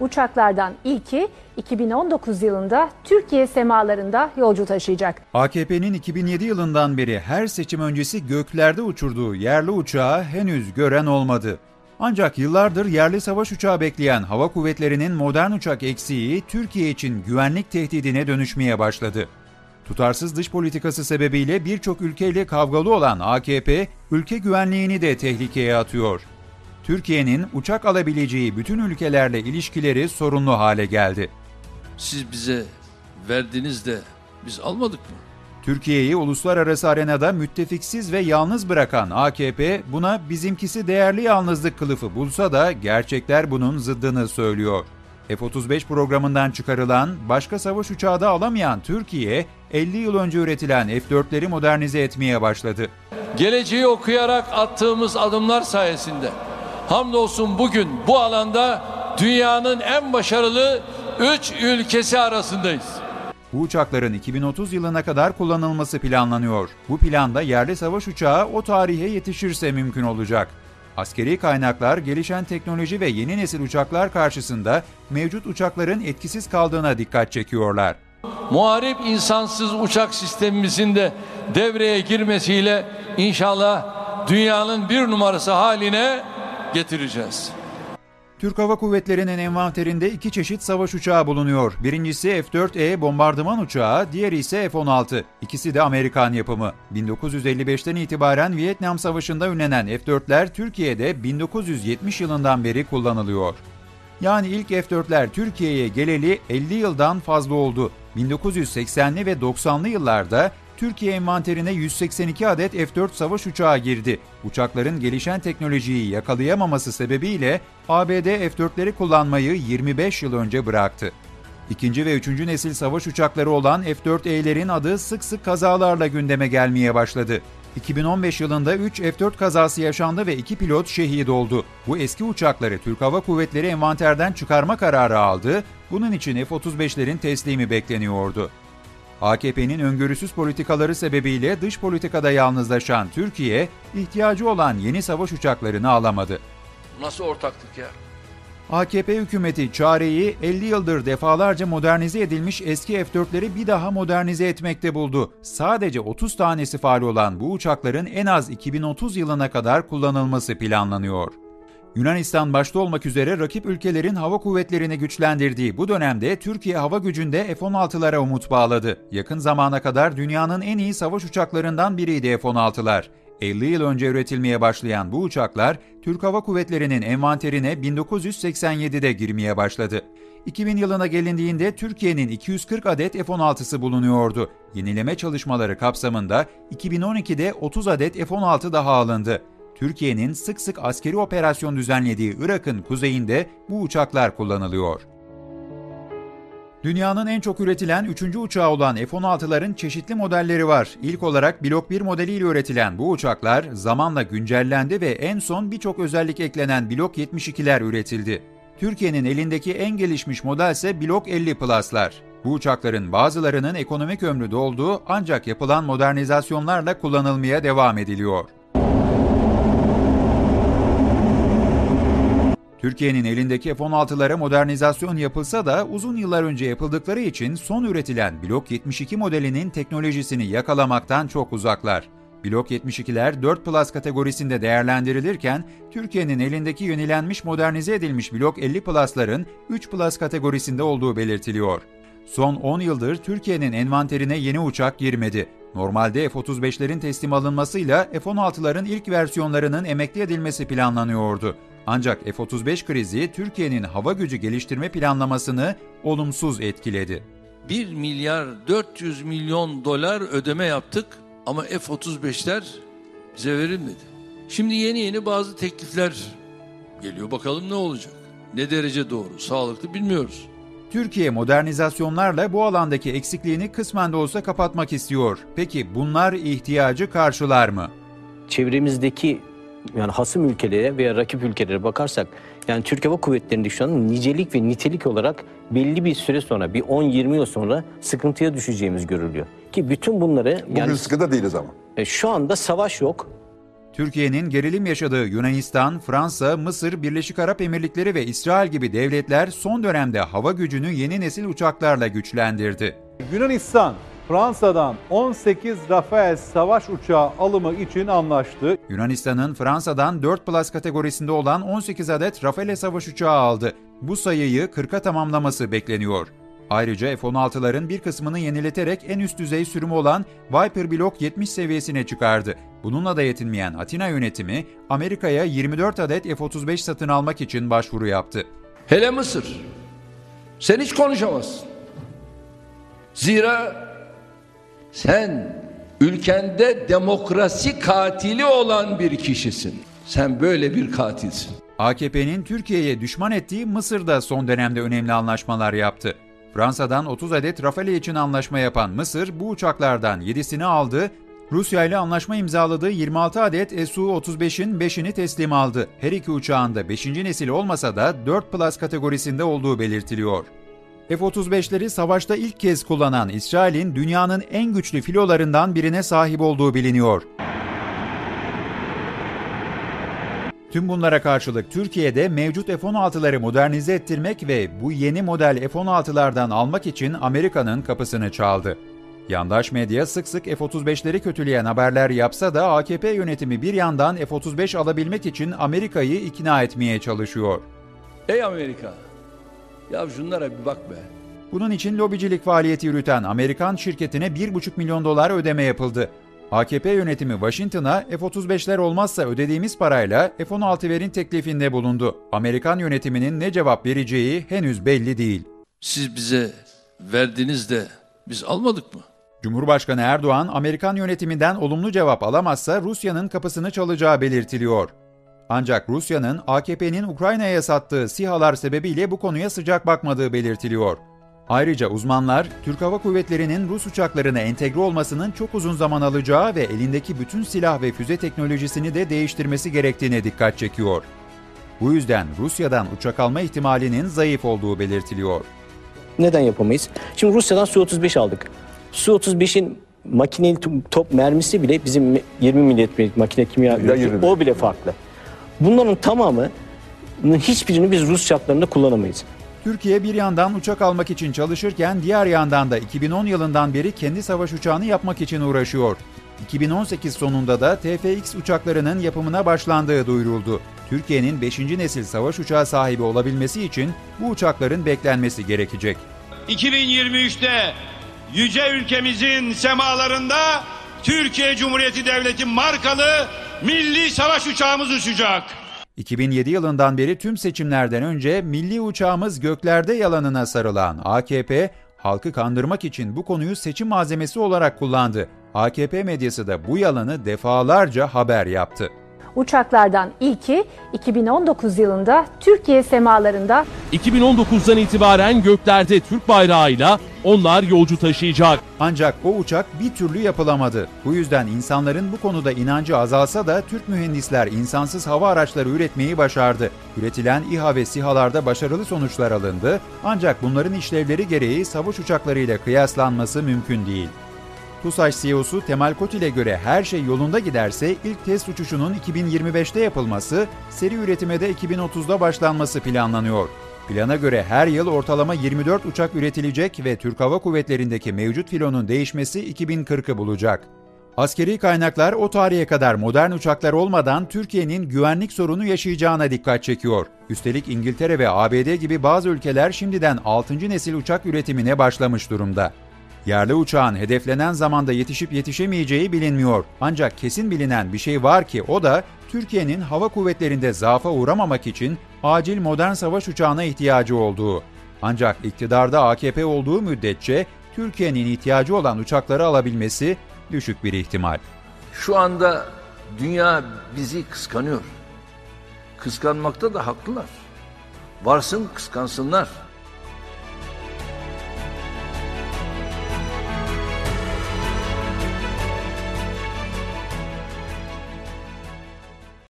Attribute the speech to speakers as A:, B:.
A: Uçaklardan ilki 2019 yılında Türkiye semalarında yolcu taşıyacak.
B: AKP'nin 2007 yılından beri her seçim öncesi göklerde uçurduğu yerli uçağı henüz gören olmadı. Ancak yıllardır yerli savaş uçağı bekleyen hava kuvvetlerinin modern uçak eksiği Türkiye için güvenlik tehdidine dönüşmeye başladı. Tutarsız dış politikası sebebiyle birçok ülkeyle kavgalı olan AKP, ülke güvenliğini de tehlikeye atıyor. Türkiye'nin uçak alabileceği bütün ülkelerle ilişkileri sorunlu hale geldi.
C: Siz bize verdiniz de biz almadık mı?
B: Türkiye'yi uluslararası arenada müttefiksiz ve yalnız bırakan AKP buna bizimkisi değerli yalnızlık kılıfı bulsa da gerçekler bunun zıddını söylüyor. F-35 programından çıkarılan, başka savaş uçağı da alamayan Türkiye, 50 yıl önce üretilen F-4'leri modernize etmeye başladı.
C: Geleceği okuyarak attığımız adımlar sayesinde hamdolsun bugün bu alanda dünyanın en başarılı 3 ülkesi arasındayız.
B: Bu uçakların 2030 yılına kadar kullanılması planlanıyor. Bu planda yerli savaş uçağı o tarihe yetişirse mümkün olacak. Askeri kaynaklar, gelişen teknoloji ve yeni nesil uçaklar karşısında mevcut uçakların etkisiz kaldığına dikkat çekiyorlar.
C: Muharip insansız uçak sistemimizin de devreye girmesiyle inşallah dünyanın bir numarası haline getireceğiz.
B: Türk Hava Kuvvetleri'nin envanterinde iki çeşit savaş uçağı bulunuyor. Birincisi F-4E bombardıman uçağı, diğeri ise F-16. İkisi de Amerikan yapımı. 1955'ten itibaren Vietnam Savaşı'nda ünlenen F-4'ler Türkiye'de 1970 yılından beri kullanılıyor. Yani ilk F-4'ler Türkiye'ye geleli 50 yıldan fazla oldu. 1980'li ve 90'lı yıllarda Türkiye envanterine 182 adet F-4 savaş uçağı girdi. Uçakların gelişen teknolojiyi yakalayamaması sebebiyle ABD F-4'leri kullanmayı 25 yıl önce bıraktı. İkinci ve üçüncü nesil savaş uçakları olan F-4E'lerin adı sık sık kazalarla gündeme gelmeye başladı. 2015 yılında 3 F-4 kazası yaşandı ve 2 pilot şehit oldu. Bu eski uçakları Türk Hava Kuvvetleri envanterden çıkarma kararı aldı. Bunun için F-35'lerin teslimi bekleniyordu. AKP'nin öngörüsüz politikaları sebebiyle dış politikada yalnızlaşan Türkiye, ihtiyacı olan yeni savaş uçaklarını alamadı.
C: Nasıl ortaklık ya?
B: AKP hükümeti çareyi 50 yıldır defalarca modernize edilmiş eski F-4'leri bir daha modernize etmekte buldu. Sadece 30 tanesi faal olan bu uçakların en az 2030 yılına kadar kullanılması planlanıyor. Yunanistan başta olmak üzere rakip ülkelerin hava kuvvetlerini güçlendirdiği bu dönemde Türkiye hava gücünde F-16'lara umut bağladı. Yakın zamana kadar dünyanın en iyi savaş uçaklarından biriydi F-16'lar. 50 yıl önce üretilmeye başlayan bu uçaklar Türk Hava Kuvvetleri'nin envanterine 1987'de girmeye başladı. 2000 yılına gelindiğinde Türkiye'nin 240 adet F-16'sı bulunuyordu. Yenileme çalışmaları kapsamında 2012'de 30 adet F-16 daha alındı. Türkiye'nin sık sık askeri operasyon düzenlediği Irak'ın kuzeyinde bu uçaklar kullanılıyor. Dünyanın en çok üretilen 3. uçağı olan F-16'ların çeşitli modelleri var. İlk olarak Blok 1 modeliyle üretilen bu uçaklar zamanla güncellendi ve en son birçok özellik eklenen Blok 72'ler üretildi. Türkiye'nin elindeki en gelişmiş model ise Blok 50 Plus'lar. Bu uçakların bazılarının ekonomik ömrü dolduğu ancak yapılan modernizasyonlarla kullanılmaya devam ediliyor. Türkiye'nin elindeki F-16'lara modernizasyon yapılsa da uzun yıllar önce yapıldıkları için son üretilen Blok 72 modelinin teknolojisini yakalamaktan çok uzaklar. Blok 72'ler 4 Plus kategorisinde değerlendirilirken Türkiye'nin elindeki yenilenmiş modernize edilmiş Blok 50 Plus'ların 3 Plus kategorisinde olduğu belirtiliyor. Son 10 yıldır Türkiye'nin envanterine yeni uçak girmedi. Normalde F-35'lerin teslim alınmasıyla F-16'ların ilk versiyonlarının emekli edilmesi planlanıyordu. Ancak F-35 krizi Türkiye'nin hava gücü geliştirme planlamasını olumsuz etkiledi.
C: 1 milyar 400 milyon dolar ödeme yaptık ama F-35'ler bize verilmedi. Şimdi yeni yeni bazı teklifler geliyor. Bakalım ne olacak? Ne derece doğru, sağlıklı bilmiyoruz.
B: Türkiye modernizasyonlarla bu alandaki eksikliğini kısmen de olsa kapatmak istiyor. Peki bunlar ihtiyacı karşılar mı?
D: Çevremizdeki yani hasım ülkelere veya rakip ülkelere bakarsak yani Türk Hava Kuvvetleri'nde şu an nicelik ve nitelik olarak belli bir süre sonra bir 10-20 yıl sonra sıkıntıya düşeceğimiz görülüyor. Ki bütün bunları
E: Bugün
D: yani
E: sıkıda değiliz ama.
D: e, şu anda savaş yok.
B: Türkiye'nin gerilim yaşadığı Yunanistan, Fransa, Mısır, Birleşik Arap Emirlikleri ve İsrail gibi devletler son dönemde hava gücünü yeni nesil uçaklarla güçlendirdi.
E: Yunanistan, Fransa'dan 18 Rafael savaş uçağı alımı için anlaştı.
B: Yunanistan'ın Fransa'dan 4 Plus kategorisinde olan 18 adet Rafale savaş uçağı aldı. Bu sayıyı 40'a tamamlaması bekleniyor. Ayrıca F-16'ların bir kısmını yenileterek en üst düzey sürümü olan Viper Block 70 seviyesine çıkardı. Bununla da yetinmeyen Atina yönetimi Amerika'ya 24 adet F-35 satın almak için başvuru yaptı.
C: Hele Mısır. Sen hiç konuşamazsın. Zira sen ülkende demokrasi katili olan bir kişisin. Sen böyle bir katilsin.
B: AKP'nin Türkiye'ye düşman ettiği Mısır'da son dönemde önemli anlaşmalar yaptı. Fransa'dan 30 adet Rafale için anlaşma yapan Mısır bu uçaklardan 7'sini aldı, Rusya ile anlaşma imzaladığı 26 adet Su-35'in 5'ini teslim aldı. Her iki uçağın da 5. nesil olmasa da 4 Plus kategorisinde olduğu belirtiliyor. F-35'leri savaşta ilk kez kullanan İsrail'in dünyanın en güçlü filolarından birine sahip olduğu biliniyor. Tüm bunlara karşılık Türkiye'de mevcut F-16'ları modernize ettirmek ve bu yeni model F-16'lardan almak için Amerika'nın kapısını çaldı. Yandaş medya sık sık F-35'leri kötüleyen haberler yapsa da AKP yönetimi bir yandan F-35 alabilmek için Amerika'yı ikna etmeye çalışıyor.
C: Ey Amerika! Ya şunlara bir bak be.
B: Bunun için lobicilik faaliyeti yürüten Amerikan şirketine 1,5 milyon dolar ödeme yapıldı. AKP yönetimi Washington'a F-35'ler olmazsa ödediğimiz parayla F-16 verin teklifinde bulundu. Amerikan yönetiminin ne cevap vereceği henüz belli değil.
C: Siz bize verdiniz de biz almadık mı?
B: Cumhurbaşkanı Erdoğan, Amerikan yönetiminden olumlu cevap alamazsa Rusya'nın kapısını çalacağı belirtiliyor. Ancak Rusya'nın AKP'nin Ukrayna'ya sattığı SİHA'lar sebebiyle bu konuya sıcak bakmadığı belirtiliyor. Ayrıca uzmanlar, Türk Hava Kuvvetleri'nin Rus uçaklarına entegre olmasının çok uzun zaman alacağı ve elindeki bütün silah ve füze teknolojisini de değiştirmesi gerektiğine dikkat çekiyor. Bu yüzden Rusya'dan uçak alma ihtimalinin zayıf olduğu belirtiliyor.
D: Neden yapamayız? Şimdi Rusya'dan Su-35 aldık. Su-35'in makineli top mermisi bile bizim 20 milimetrelik makine kimya üretiyor. o bile farklı. Bunların tamamı hiçbirini biz Rus şartlarında kullanamayız.
B: Türkiye bir yandan uçak almak için çalışırken diğer yandan da 2010 yılından beri kendi savaş uçağını yapmak için uğraşıyor. 2018 sonunda da TFX uçaklarının yapımına başlandığı duyuruldu. Türkiye'nin 5. nesil savaş uçağı sahibi olabilmesi için bu uçakların beklenmesi gerekecek.
F: 2023'te yüce ülkemizin semalarında Türkiye Cumhuriyeti Devleti markalı milli savaş uçağımız uçacak.
B: 2007 yılından beri tüm seçimlerden önce milli uçağımız göklerde yalanına sarılan AKP, halkı kandırmak için bu konuyu seçim malzemesi olarak kullandı. AKP medyası da bu yalanı defalarca haber yaptı.
A: Uçaklardan ilki 2019 yılında Türkiye semalarında
G: 2019'dan itibaren göklerde Türk bayrağıyla onlar yolcu taşıyacak.
B: Ancak o uçak bir türlü yapılamadı. Bu yüzden insanların bu konuda inancı azalsa da Türk mühendisler insansız hava araçları üretmeyi başardı. Üretilen İHA ve SİHA'larda başarılı sonuçlar alındı ancak bunların işlevleri gereği savaş uçaklarıyla kıyaslanması mümkün değil. TUSAŞ CEO'su Temel Kotil'e göre her şey yolunda giderse ilk test uçuşunun 2025'te yapılması, seri üretime de 2030'da başlanması planlanıyor. Plana göre her yıl ortalama 24 uçak üretilecek ve Türk Hava Kuvvetleri'ndeki mevcut filonun değişmesi 2040'ı bulacak. Askeri kaynaklar o tarihe kadar modern uçaklar olmadan Türkiye'nin güvenlik sorunu yaşayacağına dikkat çekiyor. Üstelik İngiltere ve ABD gibi bazı ülkeler şimdiden 6. nesil uçak üretimine başlamış durumda. Yerli uçağın hedeflenen zamanda yetişip yetişemeyeceği bilinmiyor. Ancak kesin bilinen bir şey var ki o da Türkiye'nin hava kuvvetlerinde zaafa uğramamak için acil modern savaş uçağına ihtiyacı olduğu. Ancak iktidarda AKP olduğu müddetçe Türkiye'nin ihtiyacı olan uçakları alabilmesi düşük bir ihtimal.
C: Şu anda dünya bizi kıskanıyor. Kıskanmakta da haklılar. Varsın kıskansınlar.